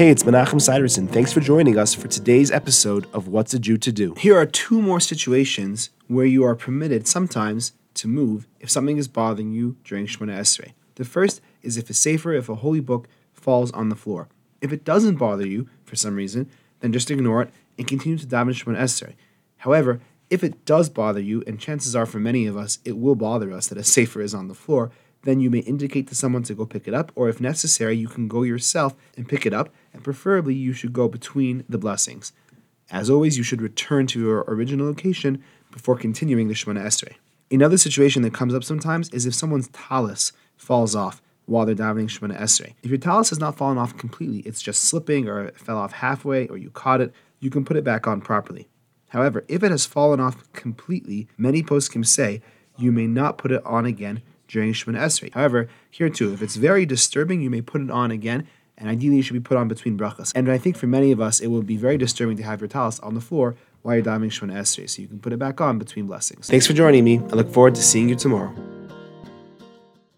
Hey, it's Menachem Siderson. Thanks for joining us for today's episode of What's a Jew to Do. Here are two more situations where you are permitted sometimes to move if something is bothering you during Shemona Esrei. The first is if a sefer, if a holy book falls on the floor. If it doesn't bother you for some reason, then just ignore it and continue to daven Shemona Esrei. However, if it does bother you, and chances are for many of us it will bother us that a sefer is on the floor, then you may indicate to someone to go pick it up, or if necessary, you can go yourself and pick it up, and preferably you should go between the blessings. As always, you should return to your original location before continuing the Shemona Esrei. Another situation that comes up sometimes is if someone's tallis falls off while they're davening Shemona Esrei. If your tallis has not fallen off completely, it's just slipping or it fell off halfway or you caught it, you can put it back on properly. However, if it has fallen off completely, many poskim say you may not put it on again during Shemona Esrei. However, here too, if it's very disturbing, you may put it on again, and ideally it should be put on between brachas. And I think for many of us, it will be very disturbing to have your tallis on the floor while you're davening Shemona Esrei, so you can put it back on between blessings. Thanks for joining me. I look forward to seeing you tomorrow.